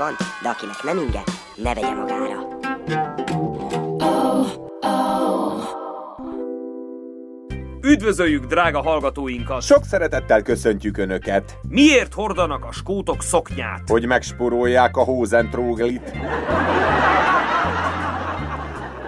van, de akinek nem inge, ne vegye magára. Üdvözöljük drága hallgatóinkat! Sok szeretettel köszöntjük Önöket, Miért hordanak a skótok szoknyát? hogy megspórolják a hózentróglit.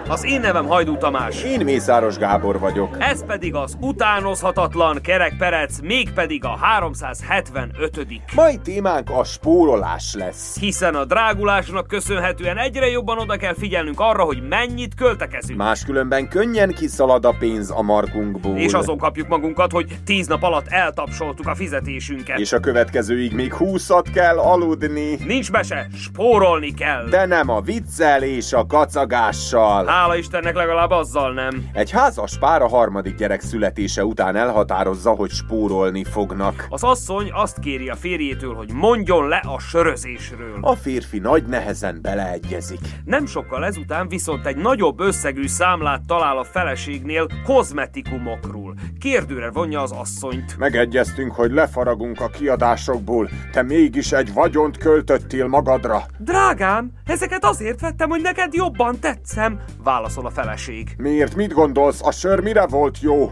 Az én nevem Hajdú Tamás. Én Mészáros Gábor vagyok. Ez pedig az utánozhatatlan kerekperec, mégpedig a 375 Mai témánk a spórolás lesz. Hiszen a drágulásnak köszönhetően egyre jobban oda kell figyelnünk arra, hogy mennyit költekezünk. Máskülönben könnyen kiszalad a pénz a markunkból. És azon kapjuk magunkat, hogy tíz nap alatt eltapsoltuk a fizetésünket. És a következőig még húszat kell aludni. Nincs mese, spórolni kell. De nem a viccel és a kacagással. Hála Istennek legalább azzal nem. Egy házas pár a harmadik gyerek születése után elhatározza, hogy spórolni fognak. Az asszony azt kéri a férjétől, hogy mondjon le a sörözésről. A férfi nagy nehezen beleegyezik. Nem sokkal ezután viszont egy nagyobb összegű számlát talál a feleségnél kozmetikumokról. Kérdőre vonja az asszonyt. Megegyeztünk, hogy lefaragunk a kiadásokból, te mégis egy vagyont költöttél magadra. Drágám, ezeket azért vettem, hogy neked jobban tetszem, válaszol a feleség. Miért? Mit gondolsz? A sör mire volt jó?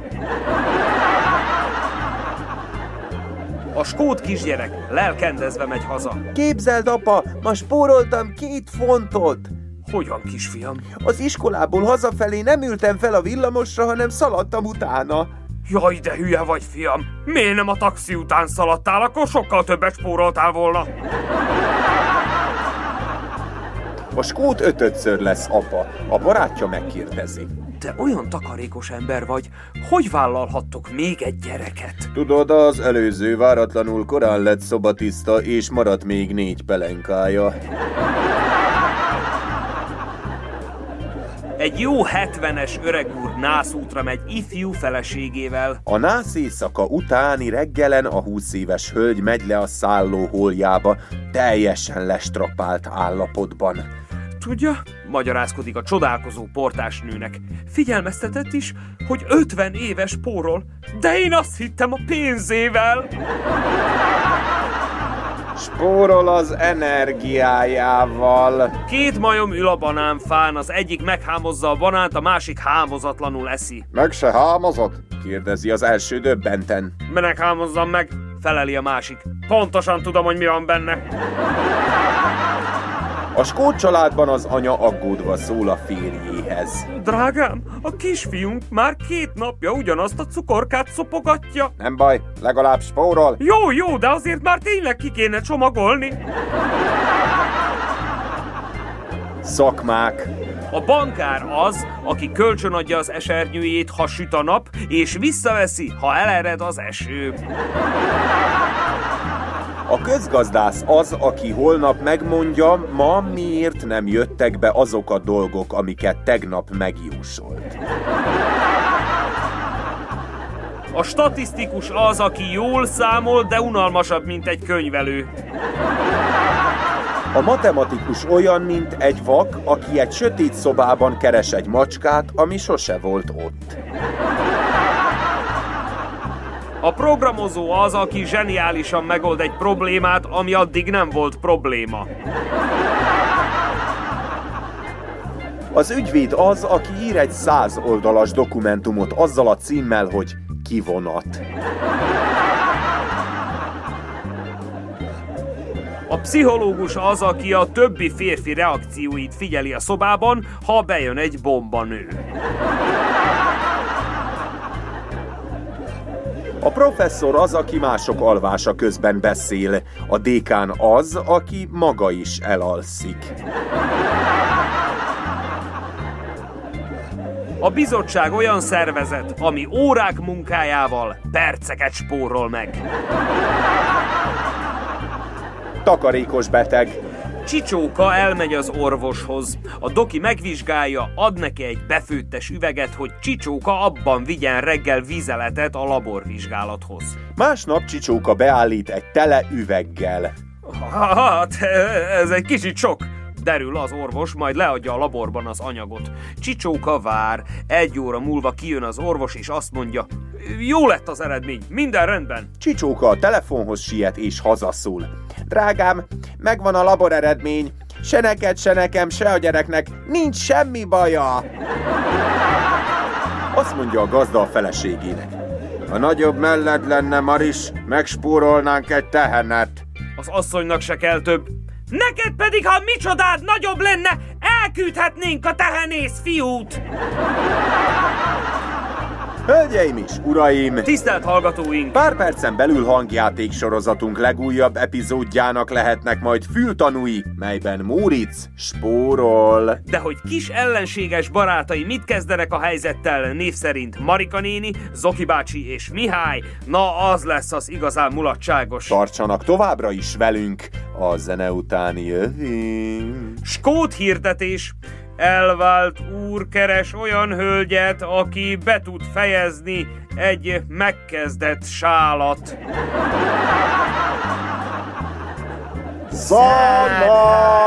A skót kisgyerek lelkendezve megy haza. Képzeld, apa, ma spóroltam két fontot. Hogyan, kisfiam? Az iskolából hazafelé nem ültem fel a villamosra, hanem szaladtam utána. Jaj, de hülye vagy, fiam! Miért nem a taxi után szaladtál, akkor sokkal többet spóroltál volna. A skót ötödször lesz apa. A barátja megkérdezi. Te olyan takarékos ember vagy, hogy vállalhattok még egy gyereket? Tudod, az előző váratlanul korán lett szobatiszta, és maradt még négy pelenkája. Egy jó 70-es öreg úr nászútra megy ifjú feleségével. A nász éjszaka utáni reggelen a 20 éves hölgy megy le a szálló hóljába, teljesen lestrapált állapotban. Tudja, magyarázkodik a csodálkozó portásnőnek. Figyelmeztetett is, hogy 50 éves pórol, de én azt hittem a pénzével. Spórol az energiájával. Két majom ül a banánfán, az egyik meghámozza a banánt, a másik hámozatlanul eszi. Meg se hámozott? kérdezi az első döbbenten. Menek hámozzam meg, feleli a másik. Pontosan tudom, hogy mi van benne. A skót családban az anya aggódva szól a férjéhez. Drágám, a kisfiunk már két napja ugyanazt a cukorkát szopogatja. Nem baj, legalább spórol. Jó, jó, de azért már tényleg ki kéne csomagolni. Szakmák. A bankár az, aki kölcsönadja az esernyőjét, ha süt a nap, és visszaveszi, ha elered az eső. A közgazdász az, aki holnap megmondja, ma miért nem jöttek be azok a dolgok, amiket tegnap megjósolt. A statisztikus az, aki jól számol, de unalmasabb, mint egy könyvelő. A matematikus olyan, mint egy vak, aki egy sötét szobában keres egy macskát, ami sose volt ott. A programozó az, aki zseniálisan megold egy problémát, ami addig nem volt probléma. Az ügyvéd az, aki ír egy száz oldalas dokumentumot azzal a címmel, hogy kivonat. A pszichológus az, aki a többi férfi reakcióit figyeli a szobában, ha bejön egy bombanő. A professzor az, aki mások alvása közben beszél. A dékán az, aki maga is elalszik. A bizottság olyan szervezet, ami órák munkájával perceket spórol meg. Takarékos beteg. Csicsóka elmegy az orvoshoz. A doki megvizsgálja, ad neki egy befőttes üveget, hogy Csicsóka abban vigyen reggel vizeletet a laborvizsgálathoz. Másnap Csicsóka beállít egy tele üveggel. Hát, ez egy kicsit sok. Derül az orvos, majd leadja a laborban az anyagot. Csicsóka vár, egy óra múlva kijön az orvos, és azt mondja, jó lett az eredmény, minden rendben. Csicsóka a telefonhoz siet és hazaszól. Drágám, megvan a labor eredmény. Se neked, se nekem, se a gyereknek nincs semmi baja. Azt mondja a gazda a feleségének. A nagyobb mellett lenne, Maris, megspórolnánk egy tehenet. Az asszonynak se kell több. Neked pedig, ha micsodád nagyobb lenne, elküldhetnénk a tehenész fiút! Hölgyeim is, uraim! Tisztelt hallgatóink! Pár percen belül hangjáték sorozatunk legújabb epizódjának lehetnek majd fültanúi, melyben Móric spórol. De hogy kis ellenséges barátai mit kezdenek a helyzettel név szerint Marika néni, Zoki bácsi és Mihály, na az lesz az igazán mulatságos. Tartsanak továbbra is velünk, a zene utáni jövünk. Skót hirdetés! Elvált úr keres olyan hölgyet, aki be tud fejezni egy megkezdett sálat. Szana!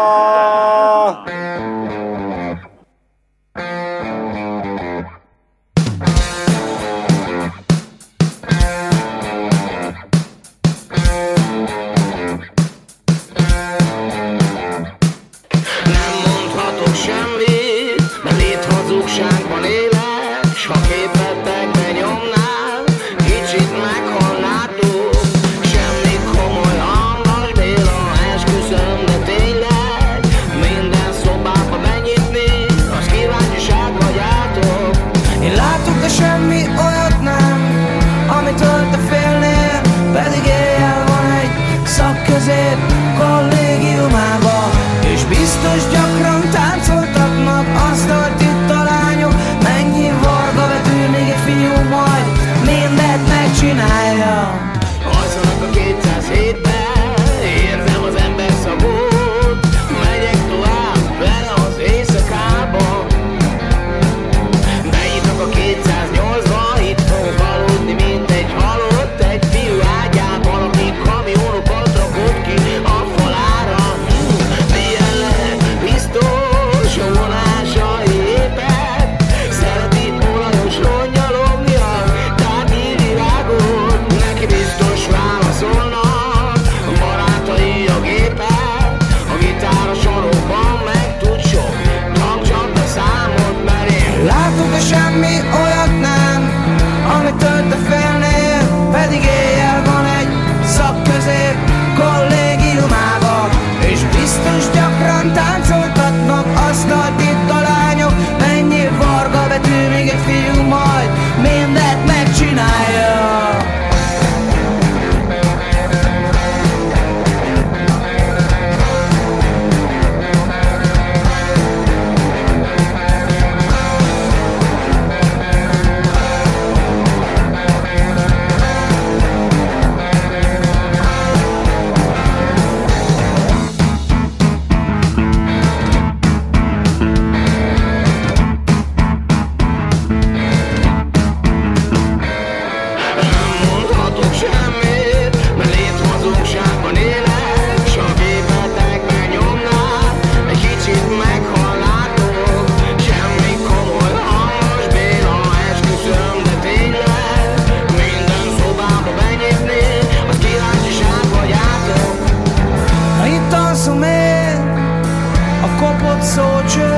Szócső,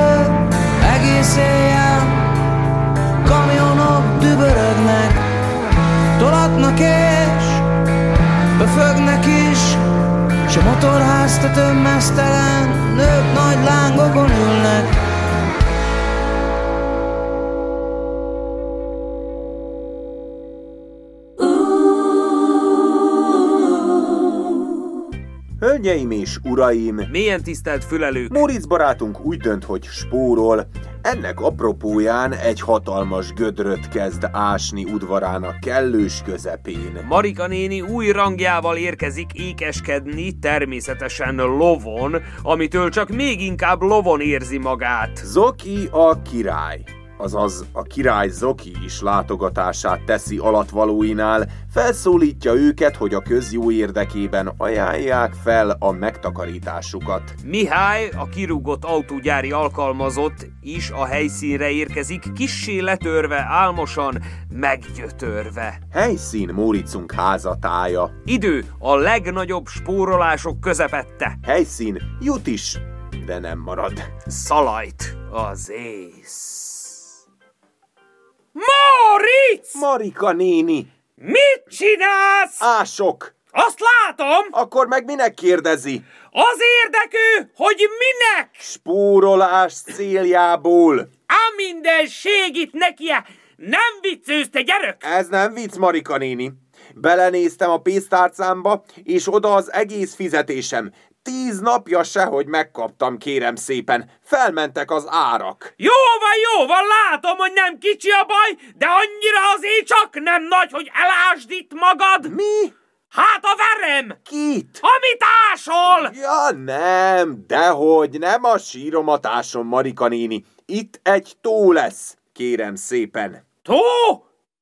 egész éjjel, kamionok dübörögnek, tolatnak és befögnek is, s a motorháztetőn mesztelen nők nagy lángokon ülnek. Hölgyeim és uraim, Milyen tisztelt fülelők! Móricz barátunk úgy dönt, hogy spórol. Ennek apropóján egy hatalmas gödröt kezd ásni udvarának kellős közepén. Marika néni új rangjával érkezik ékeskedni, természetesen lovon, amitől csak még inkább lovon érzi magát. Zoki a király, azaz a király Zoki is látogatását teszi alatvalóinál, felszólítja őket, hogy a közjó érdekében ajánlják fel a megtakarításukat. Mihály, a kirúgott autógyári alkalmazott is a helyszínre érkezik, kissé letörve, álmosan, meggyötörve. Helyszín Móricunk házatája. Idő a legnagyobb spórolások közepette. Helyszín jut is, de nem marad. Szalajt az ész. Moritz! Marika néni, Mit csinálsz? ások! Azt látom! Akkor meg minek kérdezi? Az érdekű, hogy minek? Spórolás céljából. A minden segít nekie! Nem viccőz, te gyerek! Ez nem vicc, Marika néni. Belenéztem a pénztárcámba, és oda az egész fizetésem. Tíz napja se, hogy megkaptam, kérem szépen. Felmentek az árak. Jó van, jó van, látom, hogy nem kicsi a baj, de annyira azért csak nem nagy, hogy elásd itt magad. Mi? Hát a verem! Kit? Amit ásol! Ja nem, dehogy, nem a síromatásom, Marika néni. Itt egy tó lesz, kérem szépen. Tó!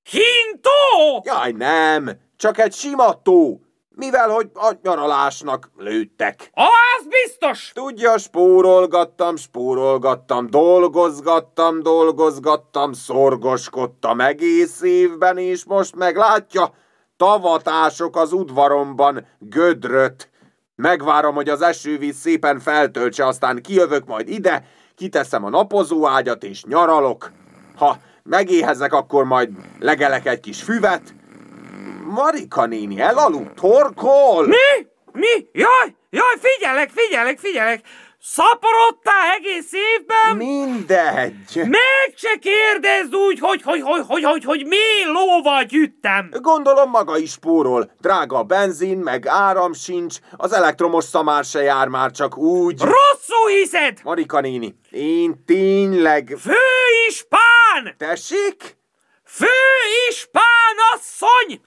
Hintó! Jaj, nem, csak egy sima tó. Mivel, hogy a nyaralásnak lőttek. Az biztos! Tudja, spórolgattam, spórolgattam, dolgozgattam, dolgozgattam, szorgoskodtam egész évben, és most meglátja, tavatások az udvaromban, gödröt. Megvárom, hogy az esővíz szépen feltöltse, aztán kijövök majd ide, kiteszem a napozóágyat és nyaralok. Ha megéhezek, akkor majd legelek egy kis füvet. Marika néni elaludt, torkol! Mi? Mi? Jaj, jaj, figyelek, figyelek, figyelek! Szaporodtál egész évben? Mindegy. Meg se kérdezd úgy, hogy, hogy, hogy, hogy, hogy, hogy mi lóval gyűjtem. Gondolom maga is spórol. Drága a benzin, meg áram sincs, az elektromos szamár se jár már csak úgy. Rosszul hiszed! Marika néni, én tényleg... Főispán! Tessék? Főispán asszony!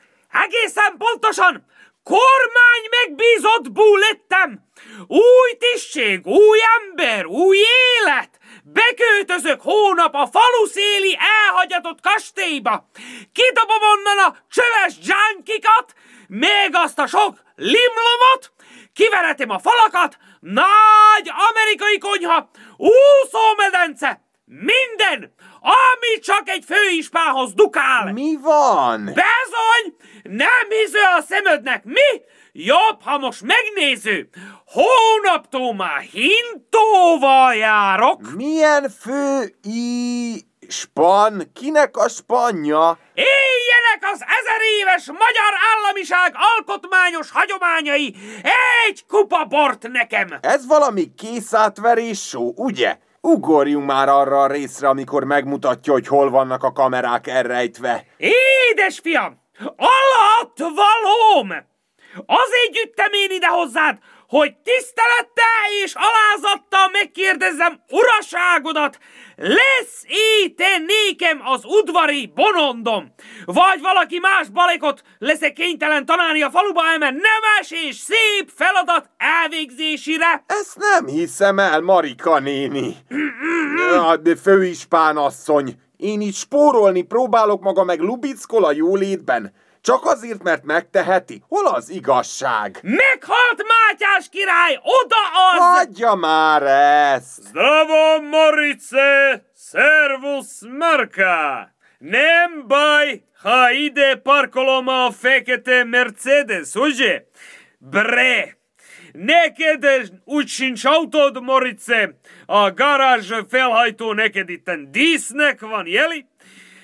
Egészen pontosan kormány megbízott bú lettem! Új tisztség, új ember, új élet! Beköltözök hónap a falu széli elhagyatott kastélyba! Kidobom onnan a csöves dzsánkikat, még azt a sok limlomot, kiveretem a falakat, nagy amerikai konyha, úszómedence, minden, ami csak egy főispához dukál! Mi van? Bezony! Nem hisző a szemödnek, mi? Jobb, ha most megnéző. Hónaptól már hintóval járok. Milyen fő i span? Kinek a spanja? Éljenek az ezer éves magyar államiság alkotmányos hagyományai. Egy kupa bort nekem. Ez valami készátverés show, ugye? Ugorjunk már arra a részre, amikor megmutatja, hogy hol vannak a kamerák elrejtve. Édes fiam, alatt valóm! Azért gyűjtem én ide hozzád, hogy tisztelettel és alázattal megkérdezzem uraságodat, lesz éte nékem az udvari bonondom, vagy valaki más balekot leszek kénytelen tanálni a faluba elmen nemes és szép feladat elvégzésére. Ezt nem hiszem el, Marika néni. De főispán asszony, én itt spórolni próbálok maga meg lubickol a jólétben. Csak azért, mert megteheti. Hol az igazság? Meghalt Mátyás király, oda az! Hagyja már ezt! Zdravo, Morice! Servus, Marka! Nem baj, ha ide parkolom a fekete Mercedes, ugye? Bre! Neked úgy sincs autód, Morice. A garázs felhajtó neked itten dísznek van, jeli?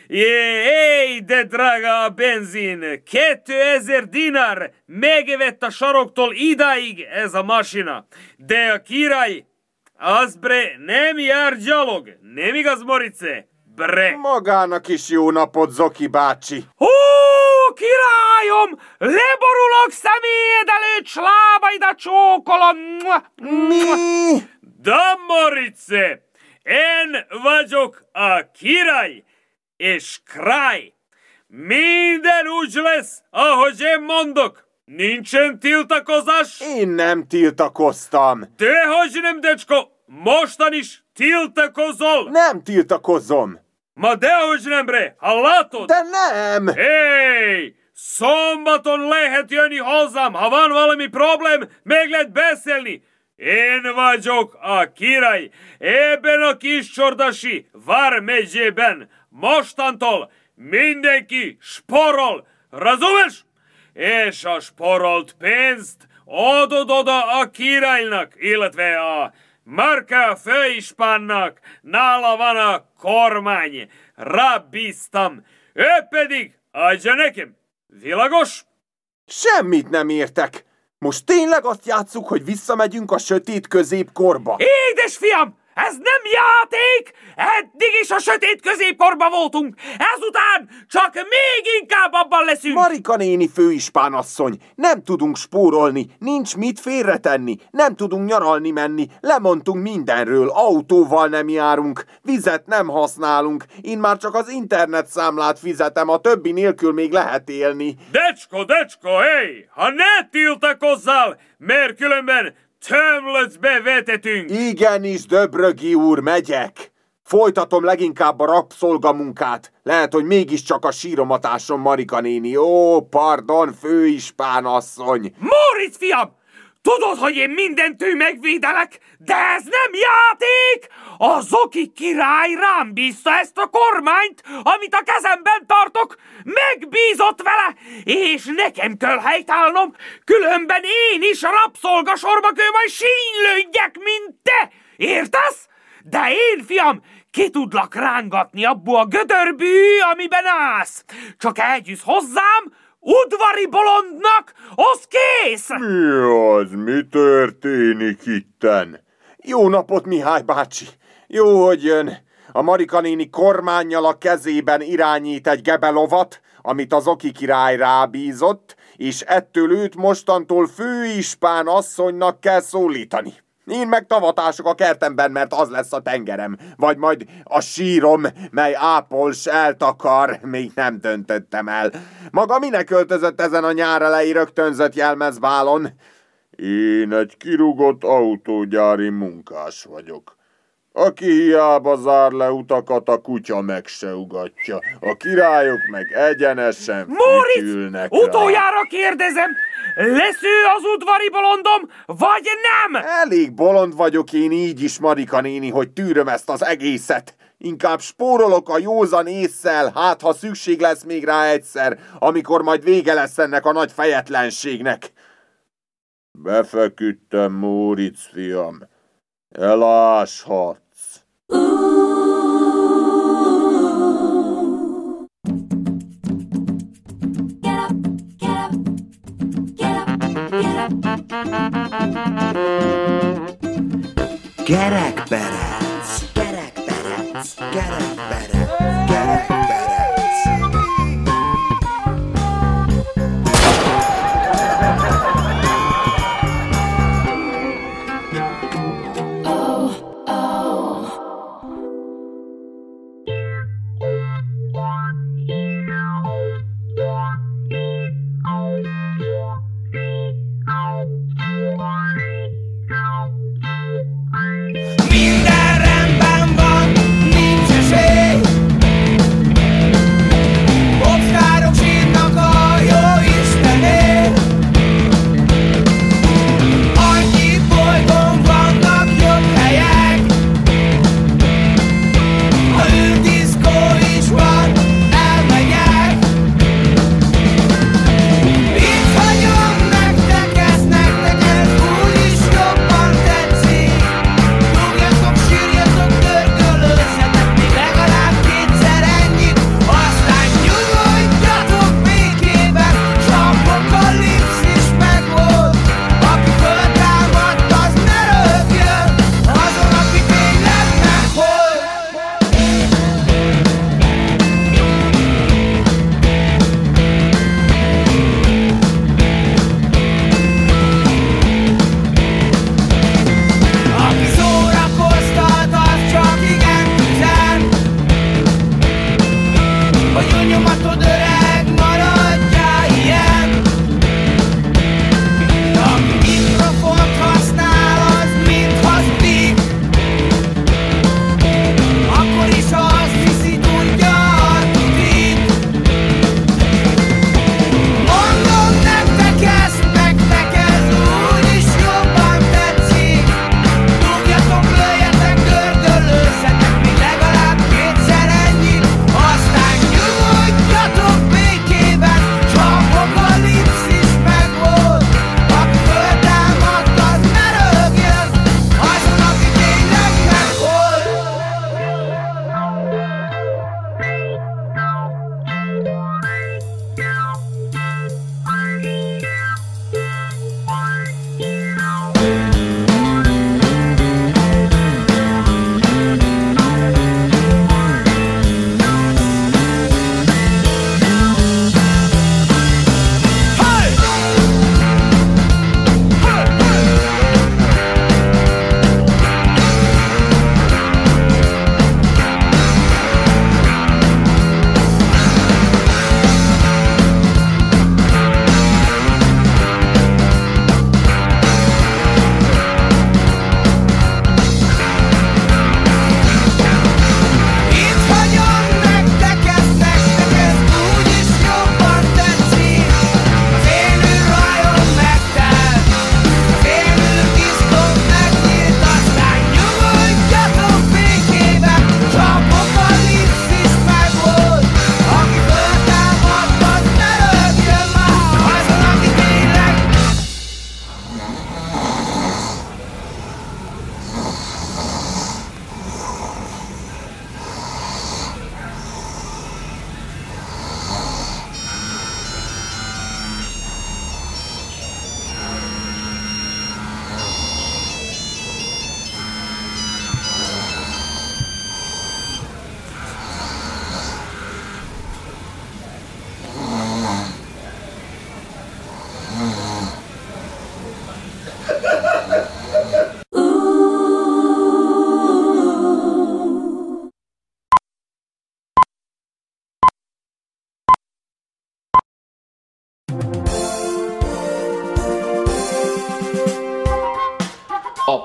Jéj, de drága a benzin! 2000 dinár megevett a saroktól idáig ez a masina. De a király, az bre nem jár gyalog, nem igaz, Morice? bre! Magának is jó napot, Zoki bácsi. Ó, királyom! Leborulok személyed előtt, slábaidat csókolom! Mi? Da, Morice! Én vagyok a király és kráj. Minden úgy lesz, ahogy én mondok. Nincsen tiltakozás? Én nem tiltakoztam. Dehogy nem, decsko! Mostan is tiltakozol! Nem tiltakozom. Ma dehogy nem, bre! Ha látod? De nem! Hey! Szombaton lehet jönni hozzám, ha van valami problém, meg lehet beszélni. Én vagyok a király, ebben a kis csordasi vármegyében. Mostantól mindenki sporol, razumesz? És a sporolt pénzt adod oda a királynak, illetve a Marka főispánnak, nála van a kormány, rábíztam, ő pedig adja nekem. Világos? Semmit nem értek. Most tényleg azt játsszuk, hogy visszamegyünk a sötét középkorba? Édes fiam, ez nem játék! Eddig is a sötét középkorban voltunk, ezután csak még inkább abban leszünk! Marika néni főispánasszony, nem tudunk spórolni, nincs mit félretenni, nem tudunk nyaralni menni, lemondtunk mindenről, autóval nem járunk, vizet nem használunk, én már csak az internet számlát fizetem, a többi nélkül még lehet élni. Decsko, decsko, hé! Ha ne tiltakozzál, mert különben tömlöcbe vetetünk! Igenis, Döbrögi úr, megyek! Folytatom leginkább a rabszolgamunkát. Lehet, hogy mégiscsak a síromatásom Marika néni. Ó, pardon, főispánasszony. Móricz fiam! Tudod, hogy én mindentől megvédelek, de ez nem játék! A Zoki király rám bízta ezt a kormányt, amit a kezemben tartok, megbízott vele, és nekem kell helytállnom, különben én is rabszolgasorba kell majd sínylődjek, mint te! Értesz? De én, fiam, ki tudlak rángatni abból a gödörbű, amiben állsz. Csak elgyűsz hozzám, udvari bolondnak, az kész! Mi az? Mi történik itten? Jó napot, Mihály bácsi! Jó, hogy jön. A Marika néni kormányjal a kezében irányít egy gebelovat, amit az Oki király rábízott, és ettől őt mostantól főispán asszonynak kell szólítani. Én meg tavatások a kertemben, mert az lesz a tengerem. Vagy majd a sírom, mely ápols eltakar, még nem döntöttem el. Maga minek költözött ezen a nyár elejé rögtönzött jelmezbálon? Én egy kirúgott autógyári munkás vagyok. Aki hiába zár le utakat, a kutya meg se ugatja. A királyok meg egyenesen Móricz, utoljára kérdezem, lesz ő az udvari bolondom, vagy nem? Elég bolond vagyok én így is, Marika néni, hogy tűröm ezt az egészet. Inkább spórolok a józan észszel, hát ha szükség lesz még rá egyszer, amikor majd vége lesz ennek a nagy fejetlenségnek. Befeküdtem, Móricz fiam. Get back, badass. Get back, badass. Get back, better. Get back, badass.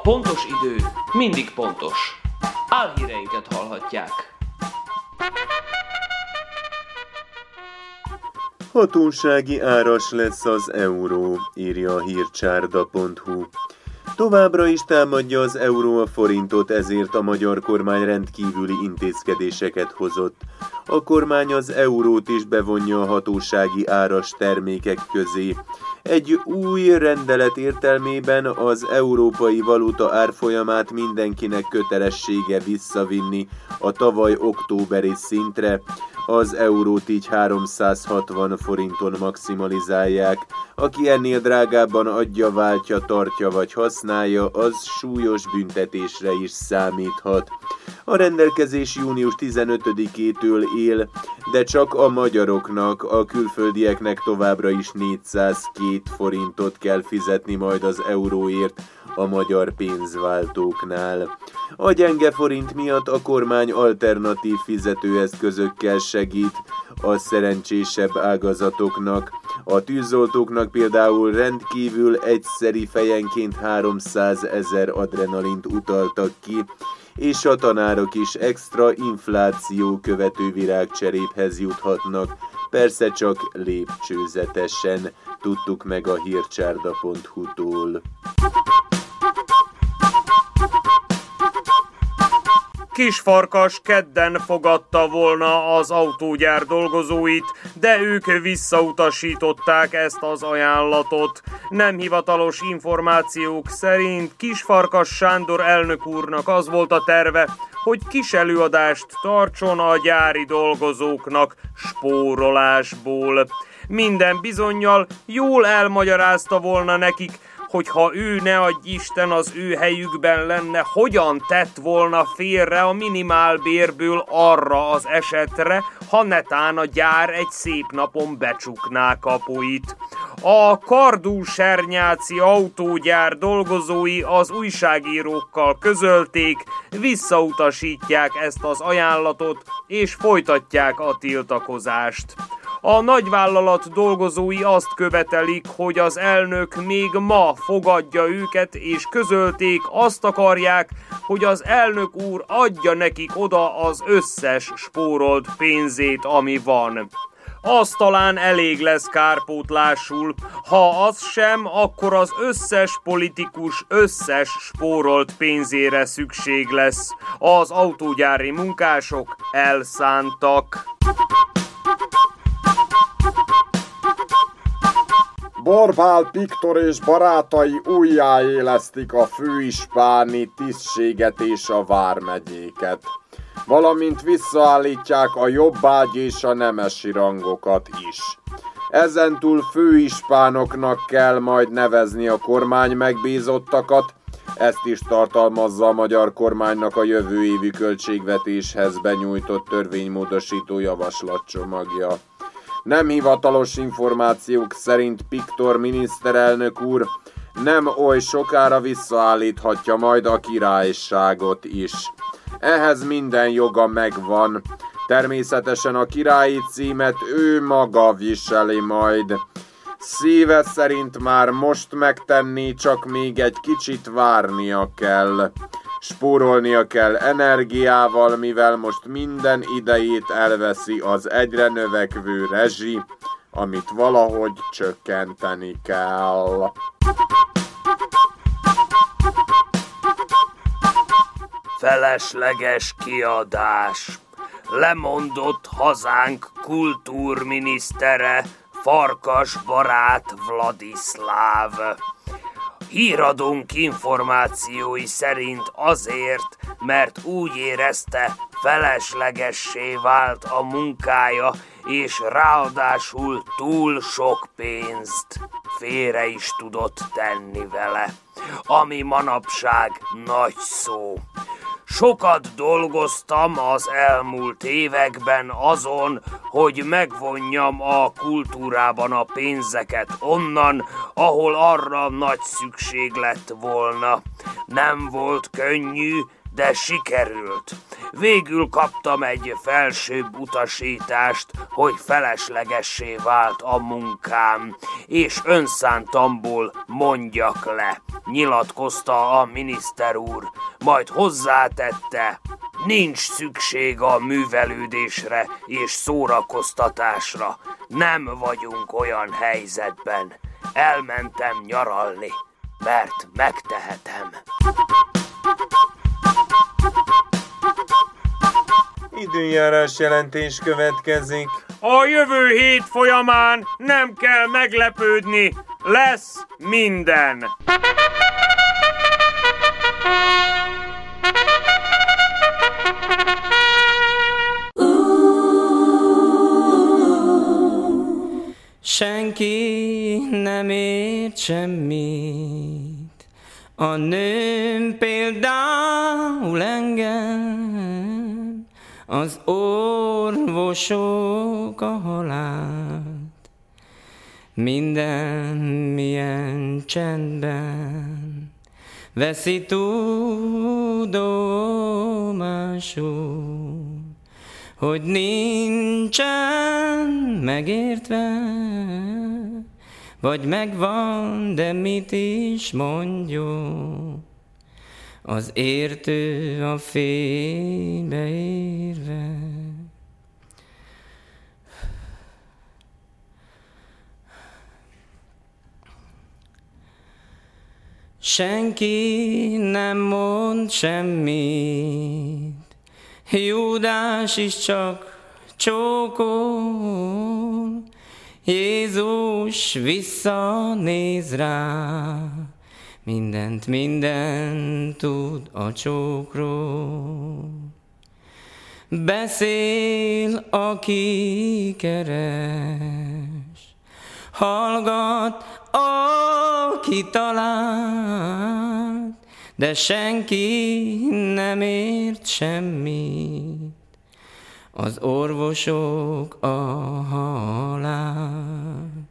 Pontos idő mindig pontos. Álhíreinket hallhatják. Hatósági áras lesz az euró, írja a hírcsárda.hu. Továbbra is támadja az euró a forintot, ezért a magyar kormány rendkívüli intézkedéseket hozott. A kormány az eurót is bevonja a hatósági áras termékek közé. Egy új rendelet értelmében az európai valuta árfolyamát mindenkinek kötelessége visszavinni a tavaly októberi szintre, az eurót így 360 forinton maximalizálják. Aki ennél drágábban adja, váltja, tartja vagy használja, az súlyos büntetésre is számíthat. A rendelkezés június 15-től él, de csak a magyaroknak, a külföldieknek továbbra is 402 forintot kell fizetni majd az euróért a magyar pénzváltóknál. A gyenge forint miatt a kormány alternatív fizetőeszközökkel segít a szerencsésebb ágazatoknak. A tűzoltóknak például rendkívül egyszeri fejenként 300 ezer adrenalint utaltak ki, és a tanárok is extra infláció követő virágcseréphez juthatnak, persze csak lépcsőzetesen, tudtuk meg a hírcsárda.hu-tól. Kisfarkas kedden fogadta volna az autógyár dolgozóit, de ők visszautasították ezt az ajánlatot. Nem hivatalos információk szerint Kisfarkas Sándor elnök úrnak az volt a terve, hogy kis előadást tartson a gyári dolgozóknak spórolásból. Minden bizonyal jól elmagyarázta volna nekik, hogy ha ő ne adj Isten az ő helyükben lenne, hogyan tett volna félre a minimálbérből arra az esetre, ha netán a gyár egy szép napon becsukná kapuit. A Kardú Sernyáci autógyár dolgozói az újságírókkal közölték, visszautasítják ezt az ajánlatot, és folytatják a tiltakozást. A nagyvállalat dolgozói azt követelik, hogy az elnök még ma fogadja őket, és közölték, azt akarják, hogy az elnök úr adja nekik oda az összes spórolt pénzét, ami van az talán elég lesz kárpótlásul, ha az sem, akkor az összes politikus összes spórolt pénzére szükség lesz. Az autógyári munkások elszántak. Borbál Piktor és barátai újjáélesztik a főispáni tisztséget és a vármegyéket, valamint visszaállítják a jobbágy és a nemesi rangokat is. Ezentúl főispánoknak kell majd nevezni a kormány megbízottakat, ezt is tartalmazza a magyar kormánynak a jövő évi költségvetéshez benyújtott törvénymódosító javaslatcsomagja. Nem hivatalos információk szerint Piktor miniszterelnök úr nem oly sokára visszaállíthatja majd a királyságot is. Ehhez minden joga megvan. Természetesen a királyi címet ő maga viseli majd. Szíve szerint már most megtenni, csak még egy kicsit várnia kell. Spórolnia kell energiával, mivel most minden idejét elveszi az egyre növekvő rezsi, amit valahogy csökkenteni kell. Felesleges kiadás. Lemondott hazánk kultúrminisztere, Farkas barát Vladislav. Híradónk információi szerint azért, mert úgy érezte, feleslegessé vált a munkája, és ráadásul túl sok pénzt félre is tudott tenni vele, ami manapság nagy szó. Sokat dolgoztam az elmúlt években azon, hogy megvonjam a kultúrában a pénzeket onnan, ahol arra nagy szükség lett volna. Nem volt könnyű, de sikerült. Végül kaptam egy felsőbb utasítást, hogy feleslegessé vált a munkám, és önszántamból mondjak le, nyilatkozta a miniszter úr, majd hozzátette, nincs szükség a művelődésre és szórakoztatásra, nem vagyunk olyan helyzetben. Elmentem nyaralni, mert megtehetem. Időjárás jelentés következik. A jövő hét folyamán nem kell meglepődni, lesz minden. Senki nem ért semmit, a nőm például engem, az orvosok a halált, minden milyen csendben veszi tudomásul hogy nincsen megértve, vagy megvan, de mit is mondjuk, az értő a fénybe érve. Senki nem mond semmit, Júdás is csak csókol, Jézus visszanéz rá, mindent, mindent tud a csókról. Beszél, aki keres, hallgat, aki talált, de senki nem ért semmit. Az orvosok a halál.